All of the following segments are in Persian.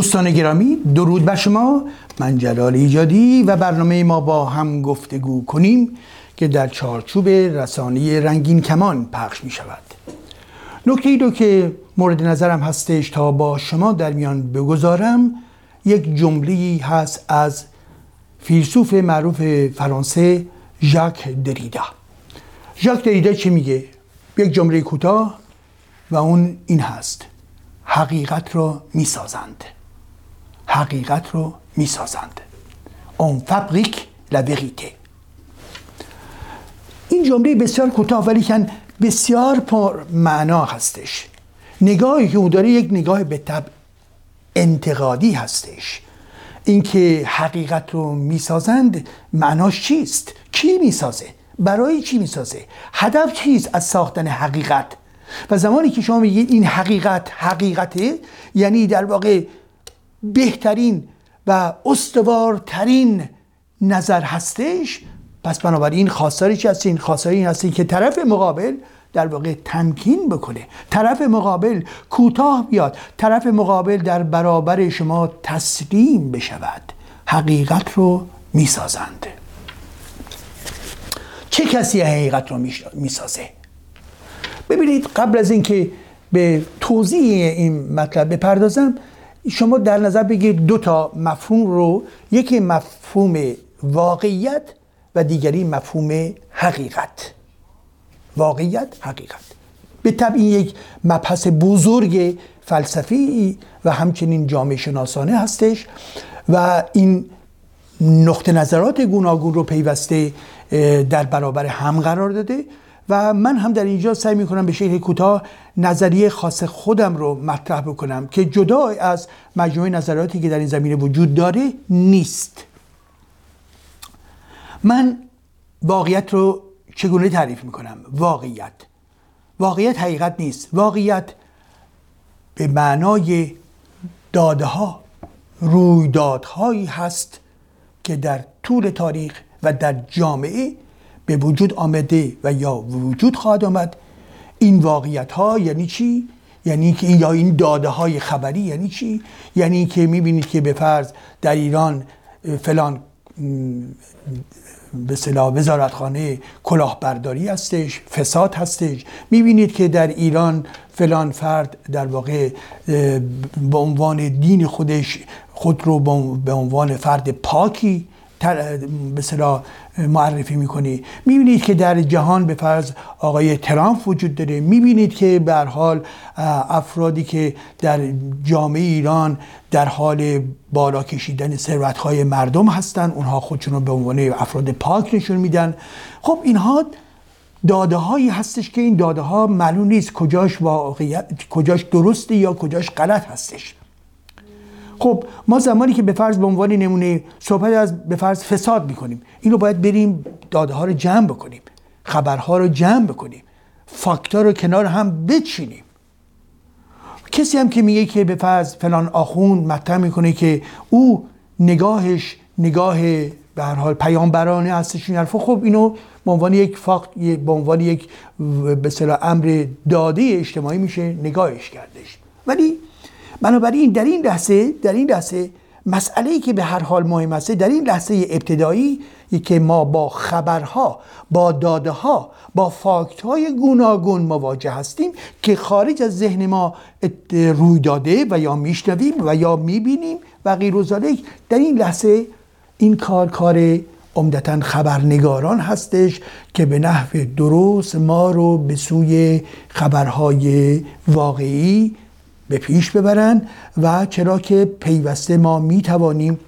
دوستان گرامی درود بر شما. من جلال ایجادی و برنامه ما با هم گفتگو کنیم که در چارچوب رسانه رنگین کمان پخش می شود. نکته ای که مورد نظرم هستش تا با شما در میان بگذارم یک جمله هست از فیلسوف معروف فرانسه ژاک دریدا. ژاک دریدا چی میگه؟ یک جمله کوتاه و اون این هست حقیقت رو می‌سازند. حقیقت رو می‌سازند. اون فبریک لا وریته این جمله بسیار کوتاه ولی کن بسیار پر معنا هستش. نگاهی که او داره یک نگاه به طب انتقادی هستش. اینکه حقیقت رو می‌سازند معناش چیست؟ کی می‌سازه؟ برای چی می‌سازه؟ هدف چیست از ساختن حقیقت؟ و زمانی که شما میگید این حقیقت حقیقته یعنی در واقع بهترین و استوارترین نظر هستش. پس بنابراین خواستاری چی هست این خواستاری این هستی که طرف مقابل در واقع تمکین بکنه. طرف مقابل کوتاه بیاد. طرف مقابل در برابر شما تسلیم بشود. حقیقت رو می‌سازند. چه کسی حقیقت رو می‌سازه؟ ببینید قبل از اینکه به توضیح این مطلب بپردازم شما در نظر بگیرید دو تا مفهوم رو یکی مفهوم واقعیت و دیگری مفهوم حقیقت. واقعیت حقیقت. به طب این یک مبحث بزرگ فلسفی و همچنین جامعه شناسانه هستش و این نقطه نظرات گوناگون رو پیوسته در برابر هم قرار داده. و من هم در اینجا سعی می کنم به شکل کوتاه نظریه خاص خودم رو مطرح بکنم که جدا از مجموعه نظراتی که در این زمینه وجود داره نیست. من واقعیت رو چگونه تعریف می‌کنم؟ واقعیت. واقعیت حقیقت نیست. واقعیت به معنای داده ها رویدادهایی هست که در طول تاریخ و در جامعه به وجود آمده و یا وجود خواهد آمد این واقعیت ها یعنی چی؟ یعنی که یا این داده های خبری یعنی چی؟ یعنی که می‌بینید که به فرض در ایران فلان به صلاح وزارتخانه کلاهبرداری هستش فساد هستش می‌بینید که در ایران فلان فرد در واقع به عنوان دین خودش خود رو به عنوان فرد پاکی به معرفی می‌کنی. می‌بینید که در جهان به فرض آقای ترامپ وجود داره. می‌بینید که به حال افرادی که در جامعه ایران در حال بالا کشیدن ثروتهای مردم هستن اونها خودشون رو به عنوان افراد پاک نشون میدن. خب اینها داده هایی هستش که این داده ها معلوم نیست کجاش واقعیت کجاش درسته یا کجاش غلط هستش. خب ما زمانی که به فرض به عنوان نمونه صحبت از به فرض فساد می‌کنیم اینو باید بریم داده ها رو جمع بکنیم خبرها رو جمع بکنیم فاکتور رو کنار هم بچینیم. کسی هم که میگه که به فرض فلان آخون مطرح می‌کنه که او نگاهش نگاه به هر حال پیامبرانه هستش این خب اینو به عنوان یک فاکت به عنوان یک به امر داده اجتماعی میشه نگاهش کردش. ولی بنابراین در این لحظه در این لحظه مسئله ای که به هر حال مهم است در این لحظه ابتدایی که ما با خبرها با داده ها با فاکت های گوناگون مواجه هستیم که خارج از ذهن ما روی داده و یا میشنویم و یا می‌بینیم و غیر و در این لحظه این کار کار عمدتا خبرنگاران هستش که به نحو درست ما رو به سوی خبرهای واقعی به پیش ببرن و چرا که پیوسته ما می توانیم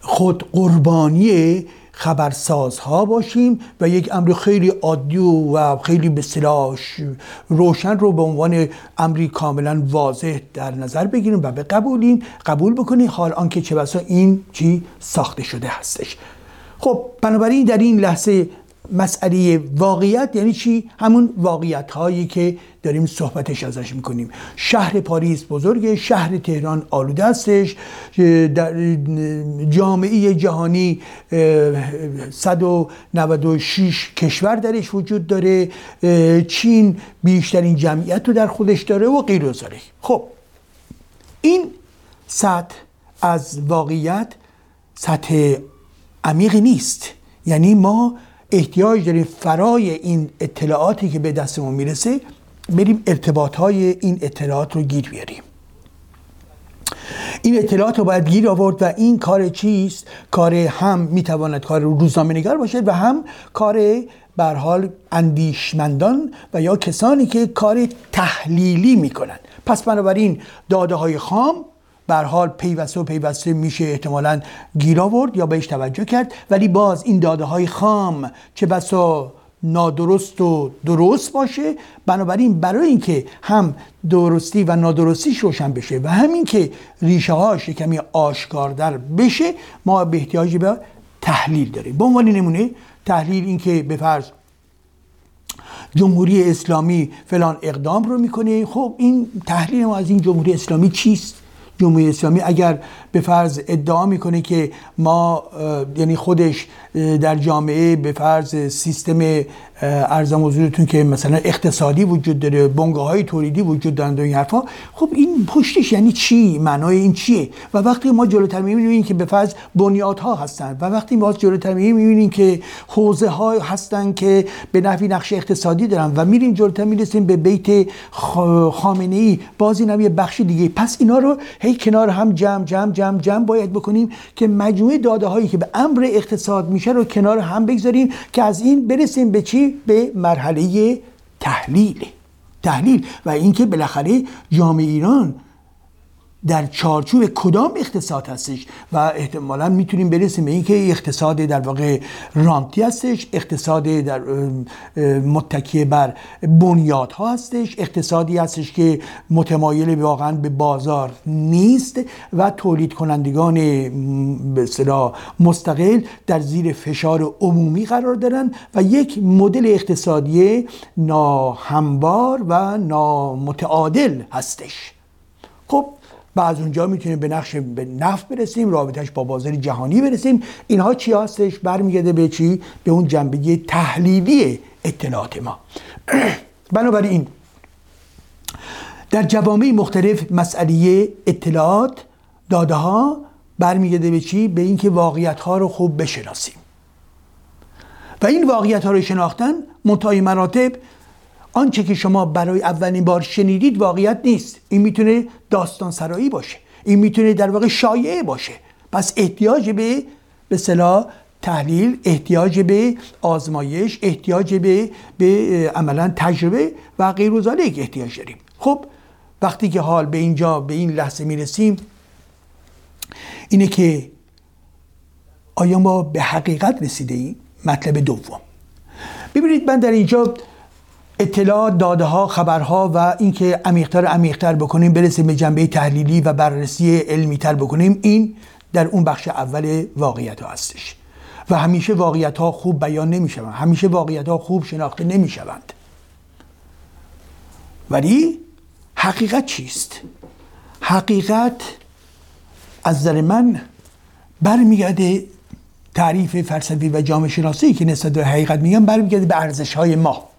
خود قربانی خبرسازها باشیم و یک امر خیلی عادی و خیلی به روشن رو به عنوان امری کاملا واضح در نظر بگیریم و به قبولیم قبول بکنیم. حال آنکه چه بسا این چی ساخته شده هستش. خب بنابراین در این لحظه مسئله واقعیت یعنی چی؟ همون واقعیت هایی که داریم صحبتش ازش می‌کنیم. شهر پاریس بزرگه شهر تهران آلوده هستش در جامعه جهانی 196 کشور درش وجود داره چین بیشترین جمعیت رو در خودش داره و غیر خب این سطح از واقعیت سطح عمیقی نیست. یعنی ما احتیاج داریم فرای این اطلاعاتی که به دستمون می‌رسه بریم ارتباط های این اطلاعات رو گیر بیاریم. این اطلاعات رو باید گیر آورد و این کار چیست؟ کار هم می‌تواند کار روزنامه نگار باشد و هم کار بر حال اندیشمندان و یا کسانی که کار تحلیلی می‌کنن پس بنابراین داده های خام بر حال پیوسته و پیوسته میشه احتمالا گیر آورد یا بهش توجه کرد. ولی باز این داده های خام چه بسا نادرست و درست باشه بنابراین برای اینکه هم درستی و نادرستیش روشن بشه و همین که ریشه هاش کمی آشکاردر بشه ما به احتیاجی به تحلیل داریم. به عنوان نمونه تحلیل اینکه به فرض جمهوری اسلامی فلان اقدام رو می‌کنه. خب این تحلیل ما از این جمهوری اسلامی چیست؟ جمهوری اسلامی اگر به فرض ادعا می‌کنه که ما یعنی خودش در جامعه به فرض سیستم ارزم حضورتون که مثلا اقتصادی وجود داره بنگاه های تولیدی وجود دارند و این حرفا. خب این پشتش یعنی چی؟ معنای این چیه؟ و وقتی ما جلوتر می‌بینیم که به فرض بنیادها هستند و وقتی ما جلوتر می‌بینیم که حوزه ها هستن که به نحوی نقش اقتصادی دارن و میریم جلوتر می‌رسیم به بیت خامنه ای باز این یه بخش دیگه. پس اینا رو هی کنار هم جمع جمع جمع جمع باید بکنیم که مجموعه داده هایی که به امر اقتصاد میشه رو کنار هم بگذاریم که از این برسیم به چی؟ به مرحله تحلیل. تحلیل. و اینکه بالاخره جامعه ایران در چارچوب کدام اقتصاد هستش و احتمالا می‌تونیم برسیم به اینکه اقتصاد در واقع رانتی هستش اقتصاد در متکی بر بنیادها هستش اقتصادی هستش که متمایل واقعا به بازار نیست و تولید کنندگان به مستقل در زیر فشار عمومی قرار دارن و یک مدل اقتصادی ناهموار و نامتعادل هستش. خب و از اونجا می‌تونیم به نقش به نفت برسیم رابطش با بازار جهانی برسیم. اینها چی هستش؟ برمیگرده به چی؟ به اون جنبه تحلیلی اطلاعات ما. بنابراین در جوامع مختلف مسئله اطلاعات داده ها برمیگرده به چی؟ به اینکه واقعیت ها رو خوب بشناسیم. و این واقعیت ها رو شناختن منتهای مراتب آنچه که شما برای اولین بار شنیدید واقعیت نیست. این می‌تونه داستان سرایی باشه. این می‌تونه در واقع شایعه باشه. پس احتیاج به به صلاح تحلیل احتیاج به آزمایش احتیاج به به عملا تجربه و غیر ذالک احتیاج داریم. خب وقتی که حال به اینجا به این لحظه می‌رسیم اینه که آیا ما به حقیقت رسیده ایم مطلب دوم. ببینید من در اینجا اطلاع داده ها خبرها و اینکه عمیقتر عمیقتر بکنیم برسیم به جنبه تحلیلی و بررسی علمی تر بکنیم این در اون بخش اول واقعیت ها هستش. و همیشه واقعیت ها خوب بیان نمی شوند همیشه واقعیت ها خوب شناخته نمی شوند ولی حقیقت چیست؟ حقیقت از نظر من برمیگرده تعریف فلسفی و جامعه شناسی که نسبت به حقیقت میگم برمیگرده به ارزش های ما.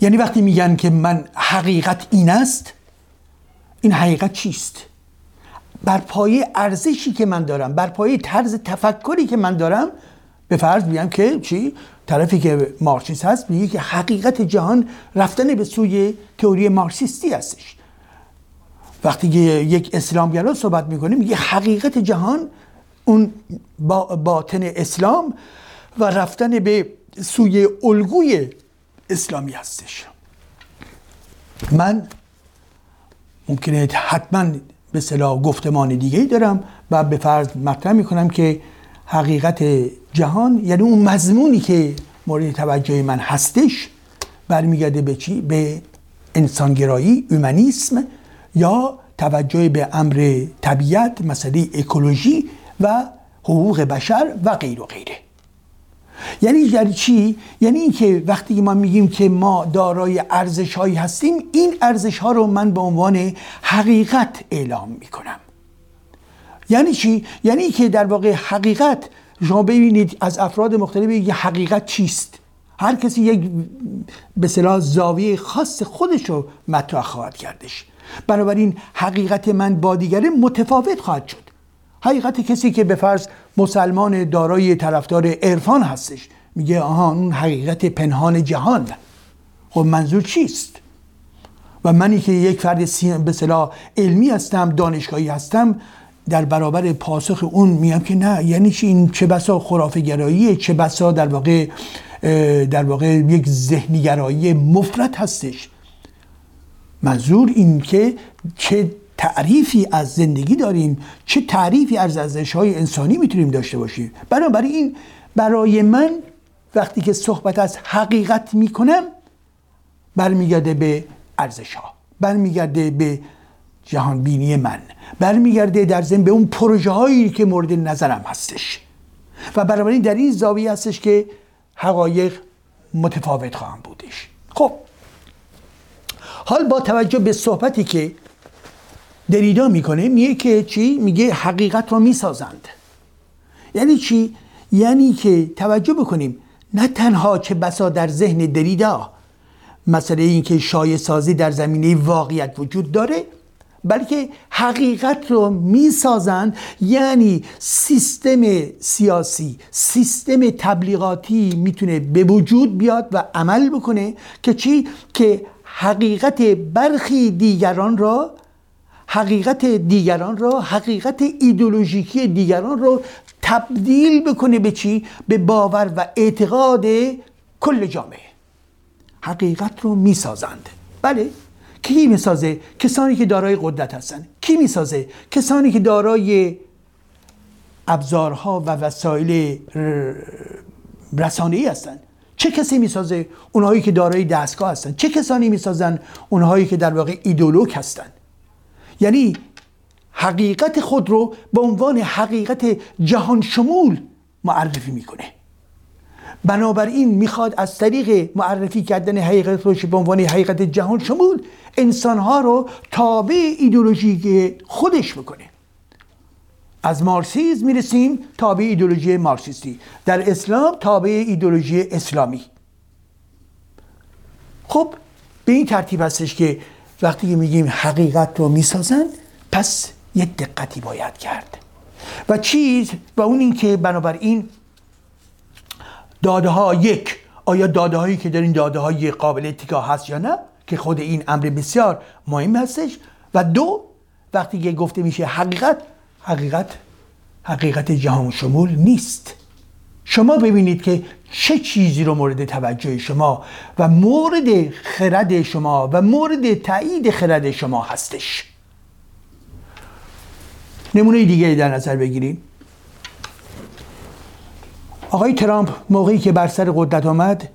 یعنی وقتی میگن که من حقیقت این است این حقیقت چیست؟ بر پایه ارزشی که من دارم بر پایه طرز تفکری که من دارم به فرض میگم که چی؟ طرفی که مارکسیست هست میگه که حقیقت جهان رفتن به سوی تئوری مارکسیستی هستش. وقتی که یک اسلامگرا صحبت می‌کنه میگه حقیقت جهان اون باطن اسلام و رفتن به سوی الگوی اسلامی هستش من ممکنه حتما به صلاح گفتمان دیگه دارم و به فرض مطرح می‌کنم که حقیقت جهان یعنی اون مضمونی که مورد توجه من هستش برمیگرده به چی؟ به انسانگرایی اومانیسم یا توجه به امر طبیعت مسئله اکولوژی و حقوق بشر و غیر و غیره یعنی یعنی چی؟ یعنی اینکه وقتی ما میگیم که ما دارای ارزش هایی هستیم این ارزش ها رو من به عنوان حقیقت اعلام می‌کنم. یعنی چی؟ یعنی که در واقع حقیقت شما ببینید از افراد مختلف یه حقیقت چیست. هر کسی یک به زاویه خاص خودش رو مطرح خواهد کردش. بنابراین حقیقت من با دیگری متفاوت خواهد شد. حقیقت کسی که به فرض مسلمان دارای طرفدار عرفان هستش میگه آها اون حقیقت پنهان جهان. خب منظور چیست؟ و منی که یک فرد به صلاح علمی هستم دانشگاهی هستم در برابر پاسخ اون میگم که نه یعنی چی؟ این چه بسا خرافه گراییه چه بسا در واقع در واقع یک ذهنی گرایی مفرد هستش. منظور این که چه تعریفی از زندگی داریم چه تعریفی از ارزش های انسانی می‌تونیم داشته باشیم. این برای من وقتی که صحبت از حقیقت می‌کنم برمیگرده به ارزش ها برمیگرده به جهان بینی من برمیگرده در ضمن به اون پروژه هایی که مورد نظرم هستش. و بنابراین در این زاویه هستش که حقایق متفاوت خواهم بودش. خب حال با توجه به صحبتی که دریدا می‌کنه میگه که چی؟ میگه حقیقت رو می‌سازند. یعنی چی؟ یعنی که توجه بکنیم نه تنها چه بسا در ذهن دریدا مسئله این که شایع سازی در زمینه واقعیت وجود داره بلکه حقیقت رو می‌سازند. یعنی سیستم سیاسی سیستم تبلیغاتی می‌تونه به وجود بیاد و عمل بکنه که چی؟ که حقیقت برخی دیگران را حقیقت دیگران را حقیقت ایدولوژیکی دیگران را تبدیل بکنه به چی؟ به باور و اعتقاد کل جامعه. حقیقت رو می‌سازند. بله. کی می‌سازه؟ کسانی که دارای قدرت هستن. کی می‌سازه؟ کسانی که دارای ابزارها و وسایل رسانه‌ای هستن. چه کسی می‌سازه؟ اونهایی که دارای دستگاه هستن. چه کسانی می‌سازن؟ اونهایی که در واقع ایدولوگ هستن. یعنی حقیقت خود رو به عنوان حقیقت جهان شمول معرفی می‌کنه. بنابراین می‌خواد از طریق معرفی کردن حقیقت خودش به عنوان حقیقت جهان شمول انسانها رو تابع ایدولوژی خودش بکنه. از مارسیز می‌رسیم تابع ایدولوژی مارکسیستی. در اسلام تابع ایدولوژی اسلامی. خب به این ترتیب هستش که وقتی که میگیم حقیقت رو می‌سازن پس یه دقتی باید کرد. و چیز و اون این که بنابراین داده ها یک آیا داده هایی که در این داده های قابل اتکا هست یا نه؟ که خود این امر بسیار مهم هستش. و دو وقتی که گفته میشه حقیقت حقیقت حقیقت جهان شمول نیست. شما ببینید که چه چیزی رو مورد توجه شما و مورد خرد شما و مورد تایید خرد شما هستش؟ نمونه دیگه در نظر بگیریم. آقای ترامپ موقعی که بر سر قدرت آمد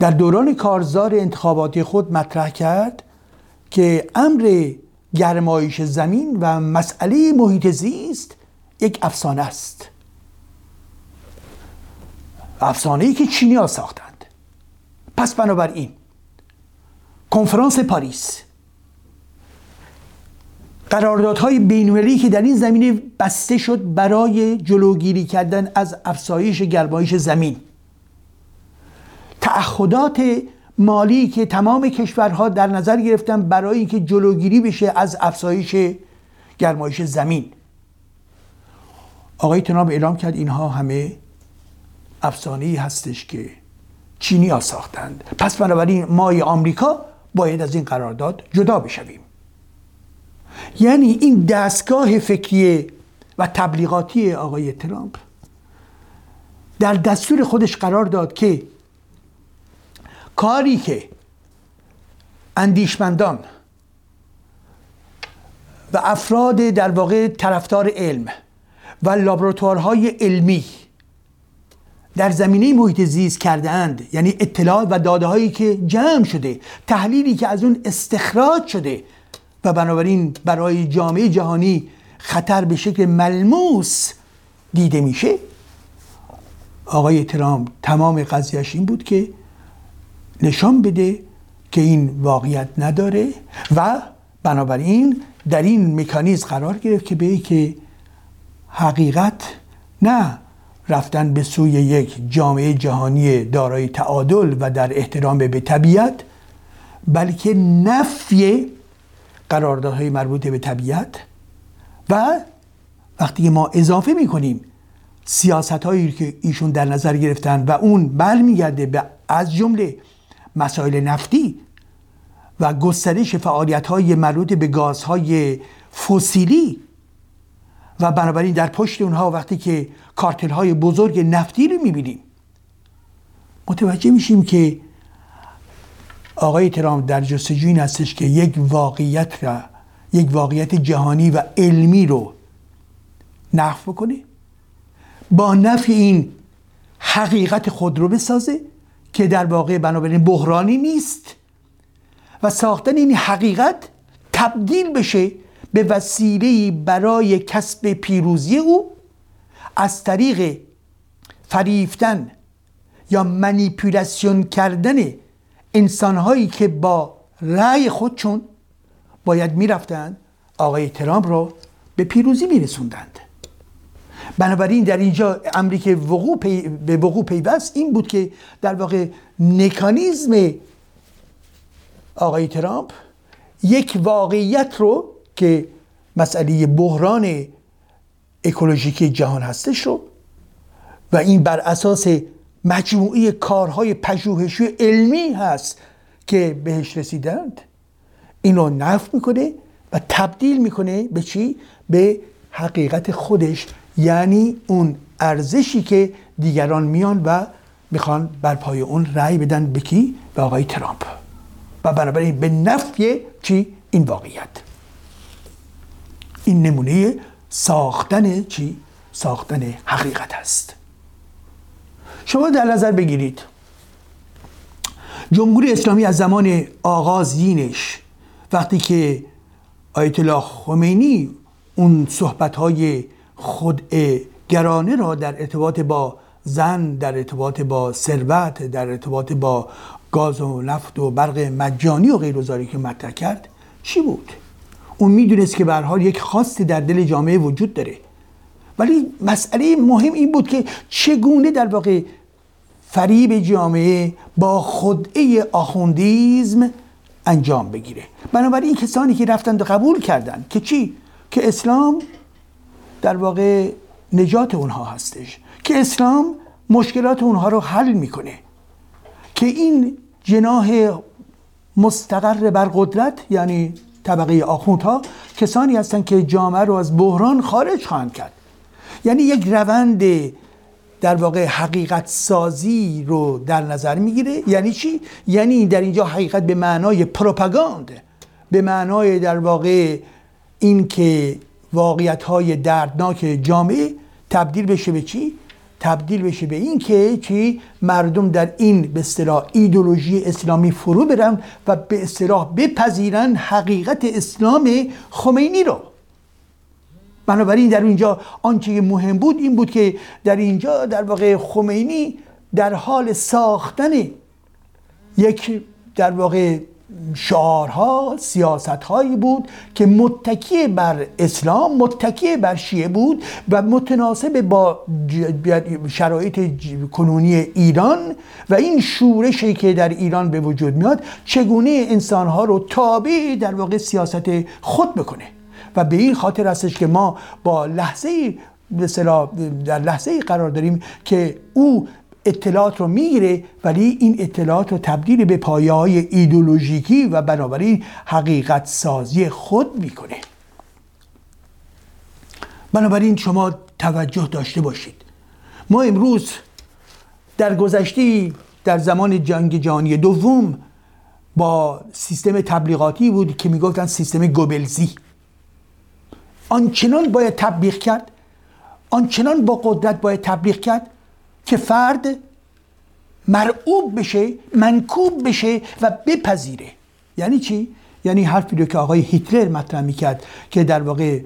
در دوران کارزار انتخاباتی خود مطرح کرد که امر گرمایش زمین و مسئله محیط زیست یک افسانه است. افسانه ای که چینی ها ساختند. پس بنابراین کنفرانس پاریس قراردادهای بین‌المللی که در این زمینه بسته شد برای جلوگیری کردن از افزایش گرمایش زمین. تعهدات مالی که تمام کشورها در نظر گرفتن برای اینکه جلوگیری بشه از افزایش گرمایش زمین. آقای ترامپ اعلام کرد اینها همه افسانه هستش که چینی ها ساختند. پس بنابراین ما آمریکا باید از این قرارداد جدا بشویم. یعنی این دستگاه فکری و تبلیغاتی آقای ترامپ در دستور خودش قرار داد که کاری که اندیشمندان و افراد در واقع طرفدار علم و لابراتوارهای علمی در زمینه محیط زیست کرده اند یعنی اطلاعات و داده هایی که جمع شده تحلیلی که از اون استخراج شده و بنابراین برای جامعه جهانی خطر به شکل ملموس دیده میشه. آقای ترامپ تمام قضیهش این بود که نشان بده که این واقعیت نداره و بنابراین در این مکانیزم قرار گرفت که به که حقیقت نه. رفتن به سوی یک جامعه جهانی دارای تعادل و در احترام به طبیعت بلکه نفی قراردادهای مربوط به طبیعت و وقتی ما اضافه می‌کنیم سیاست هایی که ایشون در نظر گرفتن و اون برمیگرده به از جمله مسائل نفتی و گسترش فعالیت های مربوط به گازهای فسیلی و بنابراین در پشت اونها وقتی که کارتل های بزرگ نفتی رو می‌بینیم متوجه میشیم که آقای ترامپ در جستجوی این هستش که یک واقعیت را یک واقعیت جهانی و علمی رو نفع بکنه با نفی این حقیقت خود رو بسازه که در واقع بنابراین بحرانی نیست و ساختن این حقیقت تبدیل بشه به وسیله برای کسب پیروزی او از طریق فریفتن یا منیپولاسیون کردن انسانهایی که با رأی خودشون باید می‌رفتند آقای ترامپ رو به پیروزی میرسوندند. بنابراین در اینجا امری که وقوع به وقوع پیوست این بود که در واقع مکانیزم آقای ترامپ یک واقعیت رو که مسئله بحران اکولوژیکی جهان هستش رو و این بر اساس مجموعی کارهای پژوهشی علمی هست که بهش رسیدند اینو نفت می‌کنه و تبدیل می‌کنه به چی؟ به حقیقت خودش یعنی اون ارزشی که دیگران میان و می‌خوان بر پای اون رأی بدن به کی؟ به آقای ترامپ و بنابراین به نفی چی؟ این واقعیت این نمونه ساختن چی؟ ساختن حقیقت است. شما در نظر بگیرید. جمهوری اسلامی از زمان آغاز دینش وقتی که آیت الله خمینی اون صحبت های خود گرانه را در ارتباط با زن در ارتباط با ثروت در ارتباط با گاز و نفت و برق مجانی و غیر که مطرح کرد چی بود؟ اون می‌دونست که به حال یک خواستی در دل جامعه وجود داره. ولی مسئله مهم این بود که چگونه در واقع فریب جامعه با خدعه آخوندیزم انجام بگیره. بنابراین کسانی که رفتند و قبول کردند که چی؟ که اسلام در واقع نجات اونها هستش. که اسلام مشکلات اونها رو حل می‌کنه. که این جناه مستقر بر قدرت یعنی طبقه آخوندها کسانی هستند که جامعه رو از بحران خارج خواهند کرد. یعنی یک روند در واقع حقیقت سازی رو در نظر می‌گیره. یعنی چی؟ یعنی در اینجا حقیقت به معنای پروپاگاند به معنای در واقع این که واقعیت های دردناک جامعه تبدیل بشه به چی؟ تبدیل بشه به این که چی؟ مردم در این به اصطلاح ایدولوژی اسلامی فرو برن و به اصطلاح بپذیرن حقیقت اسلام خمینی رو. بنابراین در اینجا آنچه مهم بود این بود که در اینجا در واقع خمینی در حال ساختن یک در واقع شعارها سیاست هایی بود که متکی بر اسلام متکی بر شیعه بود و متناسب با شرایط کنونی ایران و این شورشی که در ایران به وجود میاد چگونه انسان ها رو تابع در واقع سیاست خود بکنه و به این خاطر هستش که ما با لحظه در لحظه قرار داریم که او اطلاعات رو می‌گیره ولی این اطلاعات رو تبدیل به پایه های ایدولوژیکی و بنابراین حقیقت سازی خود می‌کنه. بنابراین شما توجه داشته باشید. ما امروز در گذشته در زمان جنگ جهانی دوم با سیستم تبلیغاتی بود که می‌گفتن سیستم گوبلزی. آنچنان باید تبلیغ کرد آنچنان با قدرت باید تبلیغ کرد که فرد مرعوب بشه منکوب بشه و بپذیره یعنی چی؟ یعنی حرفی رو که آقای هیتلر مطرح می‌کرد که در واقع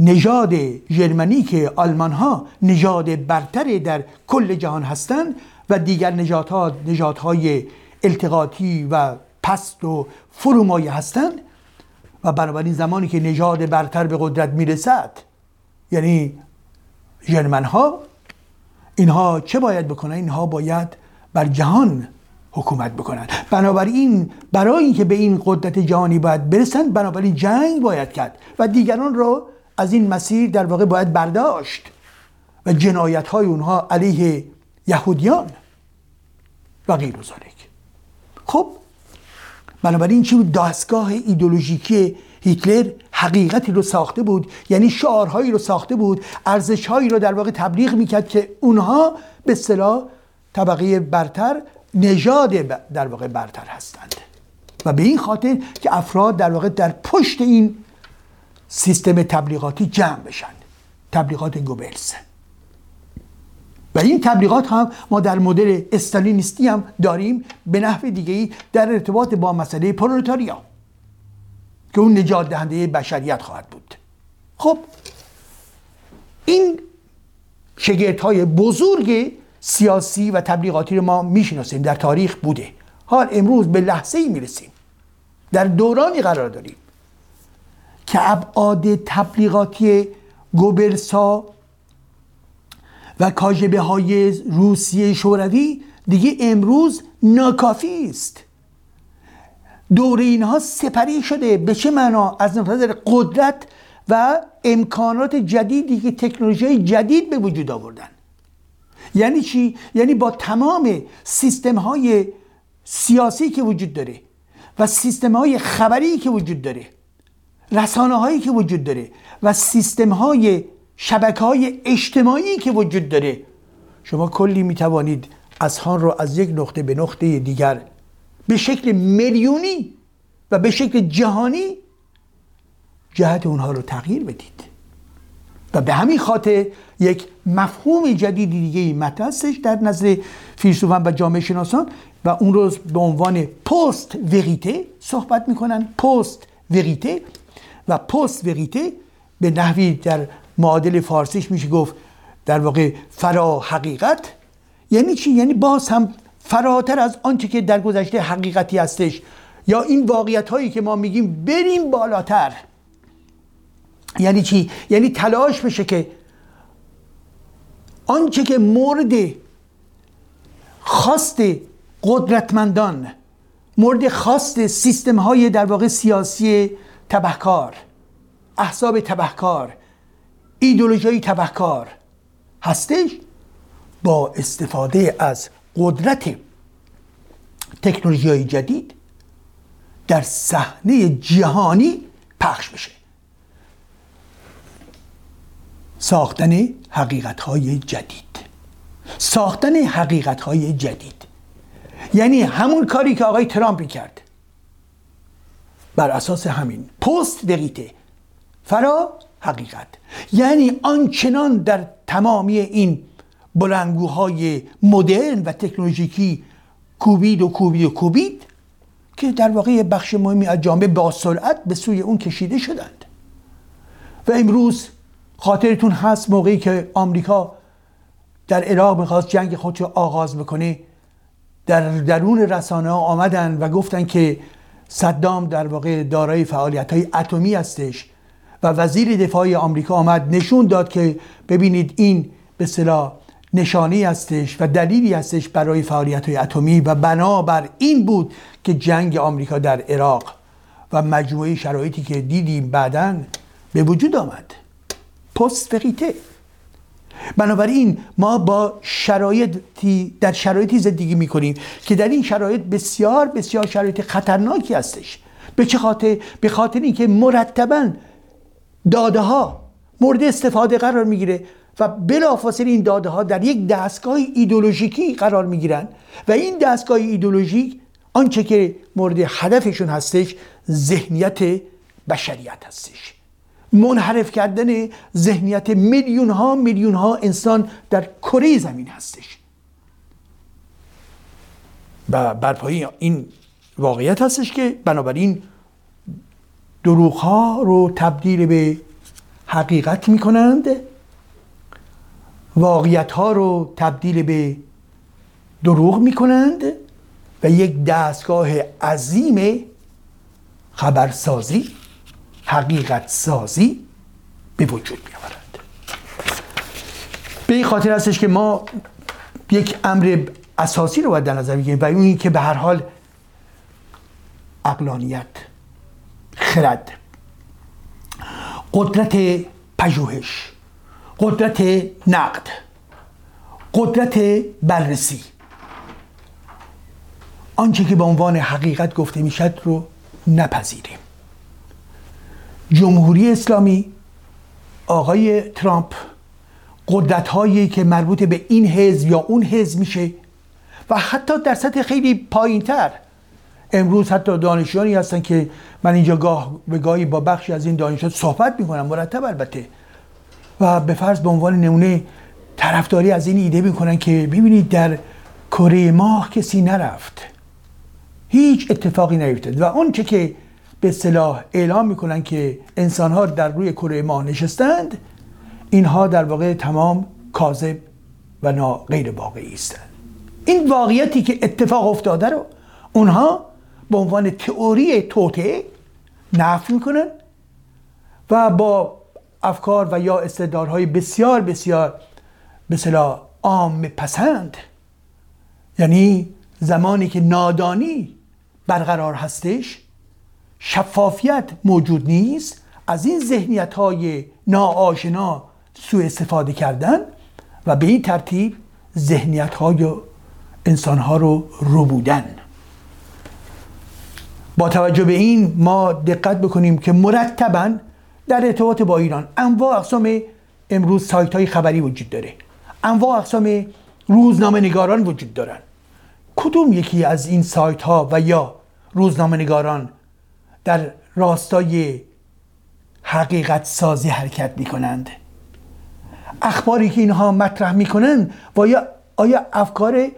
نژاد ژرمنی که آلمان ها نژاد برتر در کل جهان هستند و دیگر نژادها نژادهای التقاطی و پست و فرومایه هستند و بنابراین زمانی که نژاد برتر به قدرت می‌رسد یعنی ژرمن ها اینها چه باید بکنن؟ اینها باید بر جهان حکومت بکنن. بنابراین برای اینکه به این قدرت جهانی باید برسن بنابراین جنگ باید کرد و دیگران رو از این مسیر در واقع باید برداشت و جنایت های اونها علیه یهودیان و غیر خب بنابراین چی بود؟ دستگاه ایدولوژیکی هیتلر حقیقتی رو ساخته بود. یعنی شعارهایی رو ساخته بود. ارزشهایی رو در واقع تبلیغ می‌کرد که اونها به صلاح طبقه برتر نژاد در واقع برتر هستند. و به این خاطر که افراد در واقع در پشت این سیستم تبلیغاتی جمع بشن. تبلیغات گوبلز. و این تبلیغات هم ما در مدل استالینیستی هم داریم. به نحو دیگه ای در ارتباط با مسئله پرولتاریا. که اون نجات دهنده بشریت خواهد بود. خب این شگرت های بزرگ سیاسی و تبلیغاتی رو ما می‌شناسیم در تاریخ بوده. حال امروز به لحظه ای می‌رسیم. در دورانی قرار داریم که ابعاد تبلیغاتی گوبلسا و کاجبه های روسیه شوروی دیگه امروز ناکافی است. دور اینها سپری شده به چه معنا؟ از نظر قدرت و امکانات جدیدی که تکنولوژی جدید به وجود آوردن. یعنی چی؟ یعنی با تمام سیستم های سیاسی که وجود داره و سیستم های خبری که وجود داره رسانه هایی که وجود داره و سیستم های شبکه های اجتماعی که وجود داره شما کلی می توانید اذهان رو از یک نقطه به نقطه دیگر به شکل میلیونی و به شکل جهانی جهت اونها رو تغییر بدید. و به همین خاطر یک مفهوم جدید دیگه ای هستش در نظر فیلسوفان و جامعه شناسان و اون روز به عنوان پست وریته صحبت می‌کنن. پست وریته و پست وریته به نحوی در معادل فارسیش میشه گفت در واقع فرا حقیقت. یعنی چی؟ یعنی باز هم فراتر از آنچه که در گذشته حقیقتی هستش. یا این واقعیت هایی که ما میگیم بریم بالاتر. یعنی چی؟ یعنی تلاش بشه که آنچه که مورد خواست قدرتمندان مورد خواست سیستم های در واقع سیاسی تبهکار احزاب تبهکار ایدولوژی تبهکار هستش با استفاده از قدرت تکنولوژی های جدید در صحنه جهانی پخش بشه. ساختن حقیقت های جدید. ساختن حقیقت های جدید. یعنی همون کاری که آقای ترامپ کرد. بر اساس همین پست دقیقه. فرا حقیقت. یعنی آنچنان در تمامی این بلنگوهای مدرن و تکنولوژیکی کوبید و کوبید و کوبید که در واقع بخش مهمی از جامعه با سرعت به سوی اون کشیده شدند. و امروز خاطرتون هست موقعی که آمریکا در عراق می‌خواست جنگ خودش رو آغاز بکنه. در درون رسانه ها آمدن و گفتن که صدام در واقع دارای فعالیت های اتمی هستش و وزیر دفاع آمریکا آمد نشون داد که ببینید این به صلاح نشانی هستش و دلیلی هستش برای فعالیت های اتمی و بنابر این بود که جنگ آمریکا در عراق و مجموعه شرایطی که دیدیم بعدا به وجود آمد. پست فقیته بنابراین ما با شرایطی در شرایطی زندگی می‌کنیم که در این شرایط بسیار بسیار شرایط خطرناکی هستش. به چه خاطر؟ به خاطر اینکه مرتبا داده ها مورد استفاده قرار می‌گیره و بلافاصله این داده ها در یک دستگاه ایدولوژیکی قرار می‌گیرن و این دستگاه ایدولوژیک آنچه که مورد هدفشون هستش ذهنیت بشریت هستش. منحرف کردن ذهنیت میلیون ها میلیون ها انسان در کره زمین هستش. و برپایی این واقعیت هستش که بنابراین دروغ ها رو تبدیل به حقیقت می کنند واقعیت ها رو تبدیل به دروغ می کنند و یک دستگاه عظیم خبرسازی حقیقت سازی به وجود می آورند به این خاطر هستش که ما یک امر اساسی رو باید در نظر بگیریم و اون که به هر حال اقلانیت خرد. قدرت پژوهش. قدرت نقد قدرت بررسی. آنچه که به عنوان حقیقت گفته می‌شد رو نپذیریم. جمهوری اسلامی آقای ترامپ قدرت هایی که مربوط به این حزب یا اون حزب میشه و حتی در سطح خیلی پایین تر امروز حتی دانشجویانی هستن که من اینجا گاه به گاهی با بخشی از این دانشجو صحبت می‌کنم مرتب البته. و به فرض به عنوان نمونه طرفداری از این ایده می‌کنن که ببینید در کره ماه کسی نرفت. هیچ اتفاقی نیفتاد و اونچه که به صلاح اعلام می‌کنن که انسان ها در روی کره ماه نشستند اینها در واقع تمام کاذب و نا غیر واقعی است این واقعیتی که اتفاق افتاده رو اونها به عنوان تئوری توته نفی می‌کنن و با افکار و یا استدارهای بسیار بسیار به صلاح عام پسند. یعنی زمانی که نادانی برقرار هستش شفافیت موجود نیست از این ذهنیت های ناآشنا سوء استفاده کردن و به این ترتیب ذهنیت های انسان ها رو رو بودن. با توجه به این ما دقت بکنیم که مرتبا در ارتباط با ایران. انواع اقسام امروز سایت های خبری وجود داره. انواع اقسام روزنامه نگاران وجود دارن. کدوم یکی از این سایت ها و یا روزنامه نگاران در راستای حقیقت سازی حرکت می کنند اخباری که اینها مطرح می‌کنن و یا آیا افکار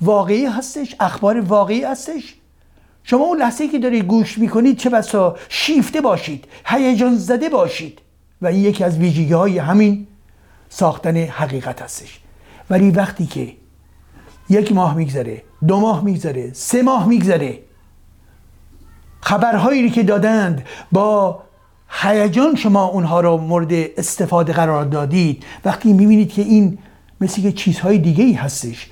واقعی هستش؟ اخبار واقعی هستش؟ شما اون لحظه که دارید گوش می‌کنید چه بسا شیفته باشید هیجان زده باشید. و این یکی از ویژگی های همین ساختن حقیقت هستش. ولی وقتی که یک ماه میگذره دو ماه میگذره سه ماه میگذره خبرهایی که دادند با هیجان شما اونها رو مورد استفاده قرار دادید وقتی می‌بینید که این مثل که چیزهای دیگه ای هستش.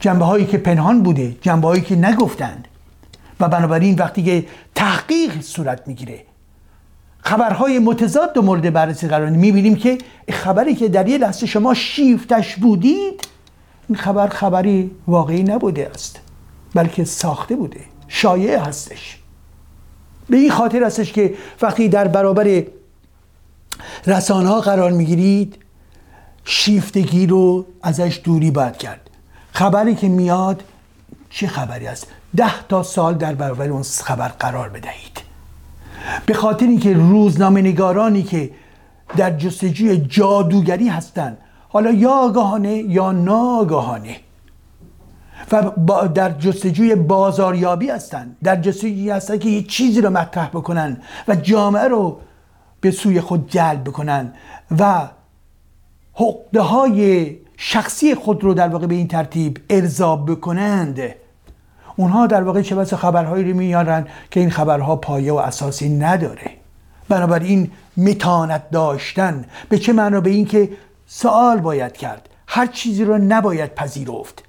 جنبه هایی که پنهان بوده جنبه هایی که نگفتند. و بنابراین وقتی که تحقیق صورت می‌گیره خبرهای متضاد و مورد بررسی قرار می‌بینیم که خبری که در یه لحظه شما شیفتش بودید این خبر خبری واقعی نبوده است بلکه ساخته بوده شایع هستش. به این خاطر هستش که وقتی در برابر رسانه ها قرار می‌گیرید شیفتگی رو ازش دوری باید کرد. خبری که میاد چه خبری است؟ ده تا سال در برابر اون خبر قرار بدهید. به خاطر اینکه روزنامه نگارانی که در جستجوی جادوگری هستند حالا یا آگاهانه یا ناگاهانه و در جستجوی بازاریابی هستند در جستجوی هستن که یه چیزی رو مطرح بکنن و جامعه رو به سوی خود جلب بکنن و حقده های شخصی خود رو در واقع به این ترتیب ارضاب بکنند. اونها در واقع چه بس خبرهایی رو میارن که این خبرها پایه و اساسی نداره. بنابراین متانت داشتن به چه معنا به این که سوال باید کرد. هر چیزی رو نباید پذیرفت.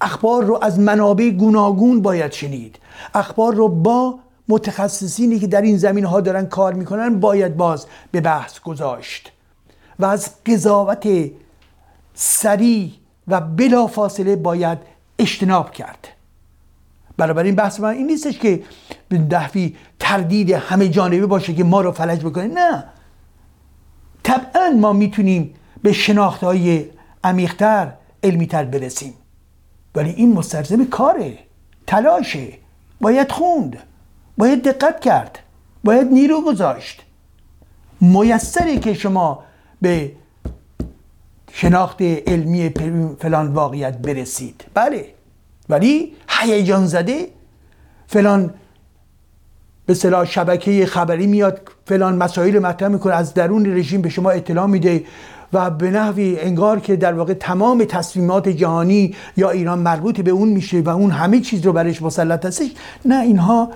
اخبار رو از منابع گوناگون باید شنید. اخبار رو با متخصصینی که در این زمین ها دارن کار می‌کنن باید باز به بحث گذاشت. و از قضاوت سریع و بلا فاصله باید اجتناب کرد. این بحث من این نیستش که به دفعی تردید همه جانبه باشه که ما رو فلج بکنه. نه. طبعا ما می‌تونیم به شناخت های عمیقتر علمیتر برسیم. ولی این مستلزم کاره. تلاشه. باید خوند. باید دقت کرد. باید نیرو گذاشت. میسره که شما به شناخت علمی فلان واقعیت برسید. بله. ولی هیجان زده فلان به صلاح شبکه خبری میاد فلان مسائل مطرح می‌کنه از درون رژیم به شما اطلاع میده و به نحوی انگار که در واقع تمام تصمیمات جهانی یا ایران مربوط به اون میشه و اون همه چیز رو برش مسلط هستش. نه اینها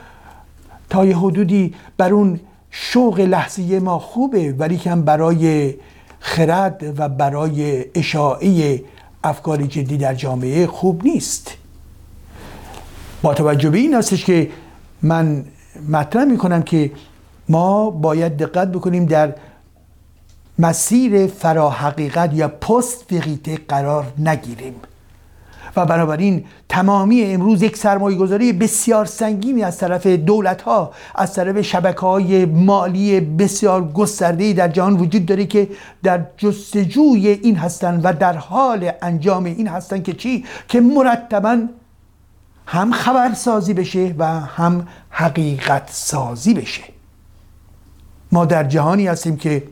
تا یه حدودی بر اون شوق لحظه ما خوبه ولی که برای خرد و برای اشاعه افکار جدی در جامعه خوب نیست. با توجه به این هستش که من مطرح می‌کنم که ما باید دقت بکنیم در مسیر فراحقیقت یا پست فقیته قرار نگیریم. و بنابراین تمامی امروز یک سرمایه گذاری بسیار سنگینی از طرف دولت ها از طرف شبکه های مالی بسیار گسترده در جهان وجود داره که در جستجوی این هستند و در حال انجام این هستند که چی؟ که مرتبا هم خبرسازی بشه و هم حقیقت سازی بشه ما در جهانی هستیم که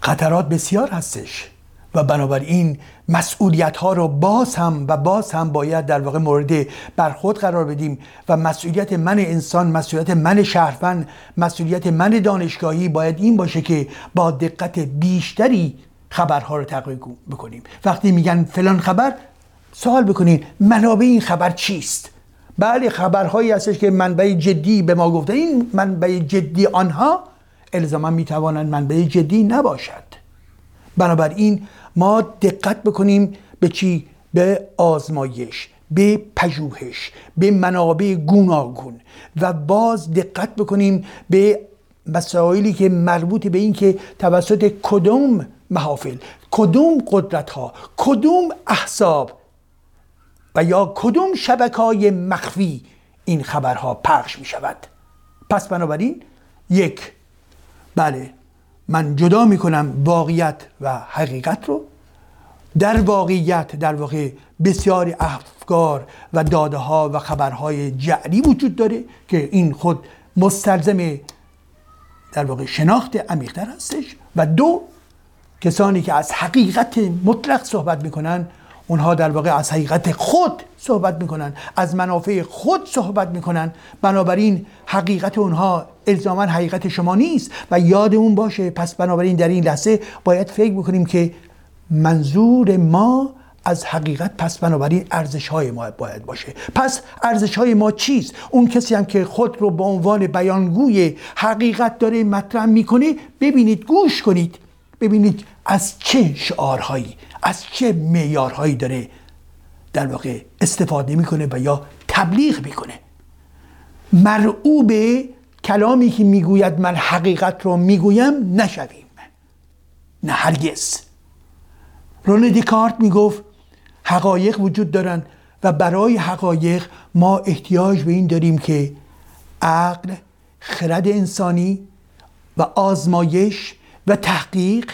خطرات بسیار هستش و بنابراین مسئولیت ها رو باز هم و باز هم باید در واقع مورد برخورد قرار بدیم و مسئولیت من انسان مسئولیت من شهروند مسئولیت من دانشگاهی باید این باشه که با دقت بیشتری خبرها رو تحقیق بکنیم. وقتی میگن فلان خبر سوال بکنین منابع این خبر چیست؟ بله خبرهایی هستش که منبع جدی به ما گفته این منبع جدی آنها الزاما می‌توانند منبع جدی نباشد. بنابراین ما دقت بکنیم به چی؟ به آزمایش به پژوهش به منابع گوناگون. و باز دقت بکنیم به مسائلی که مربوط به این که توسط کدوم محافل کدوم قدرت ها کدوم احزاب و یا کدوم شبکه های مخفی این خبرها پخش می شود پس بنابراین یک بله من جدا می کنم واقعیت و حقیقت رو. در واقعیت در واقع بسیاری افکار و داده ها و خبرهای جعلی وجود داره که این خود مستلزم در واقع شناخت عمیقتر هستش. و دو کسانی که از حقیقت مطلق صحبت می‌کنن اونها در واقع از حقیقت خود صحبت می‌کنن از منافع خود صحبت می‌کنن. بنابراین حقیقت اونها الزاما حقیقت شما نیست و یادمون باشه. پس بنابراین در این لحظه باید فکر بکنیم که منظور ما از حقیقت پس بنابراین ارزش های ما باید باشه. پس ارزش های ما چیست؟ اون کسی هم که خود رو به عنوان بیانگوی حقیقت داره مطرح می‌کنه ببینید گوش کنید. ببینید از چه شعارهایی از چه معیارهایی داره در واقع استفاده می‌کنه و یا تبلیغ می‌کنه؟ مرعوب کلامی که می‌گوید من حقیقت رو می‌گویم نشویم. نه هرگز. رون دیکارت می‌گفت حقایق وجود دارند و برای حقایق ما احتیاج به این داریم که عقل خرد انسانی و آزمایش و تحقیق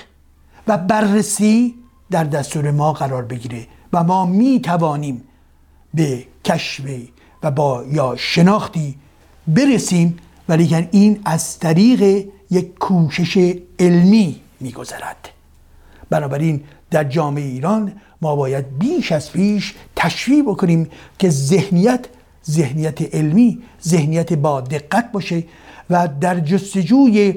و بررسی در دستور ما قرار بگیره و ما می توانیم به کشف و با یا شناختی برسیم ولی این از طریق یک کوشش علمی میگذرد. بنابراین در جامعه ایران ما باید بیش از پیش تشویق بکنیم که ذهنیت ذهنیت علمی ذهنیت با دقت باشه و در جستجوی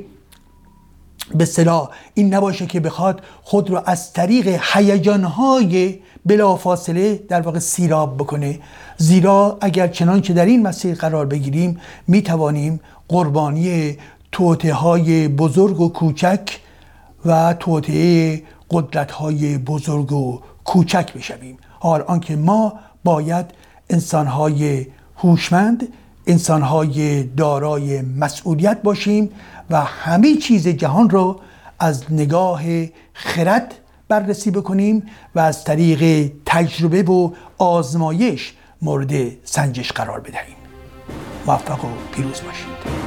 به صلاح. این نباشه که بخواد خود رو از طریق هیجانهای بلافاصله در واقع سیراب بکنه. زیرا اگر چنانچه در این مسیر قرار بگیریم می توانیم قربانی توته های بزرگ و کوچک و توطعه قدرت های بزرگ و کوچک بشویم. حال آنکه ما باید انسان های هوشمند انسان های دارای مسئولیت باشیم و همه چیز جهان رو از نگاه خرد بررسی بکنیم و از طریق تجربه و آزمایش مورد سنجش قرار بدهیم. موفق و پیروز باشید.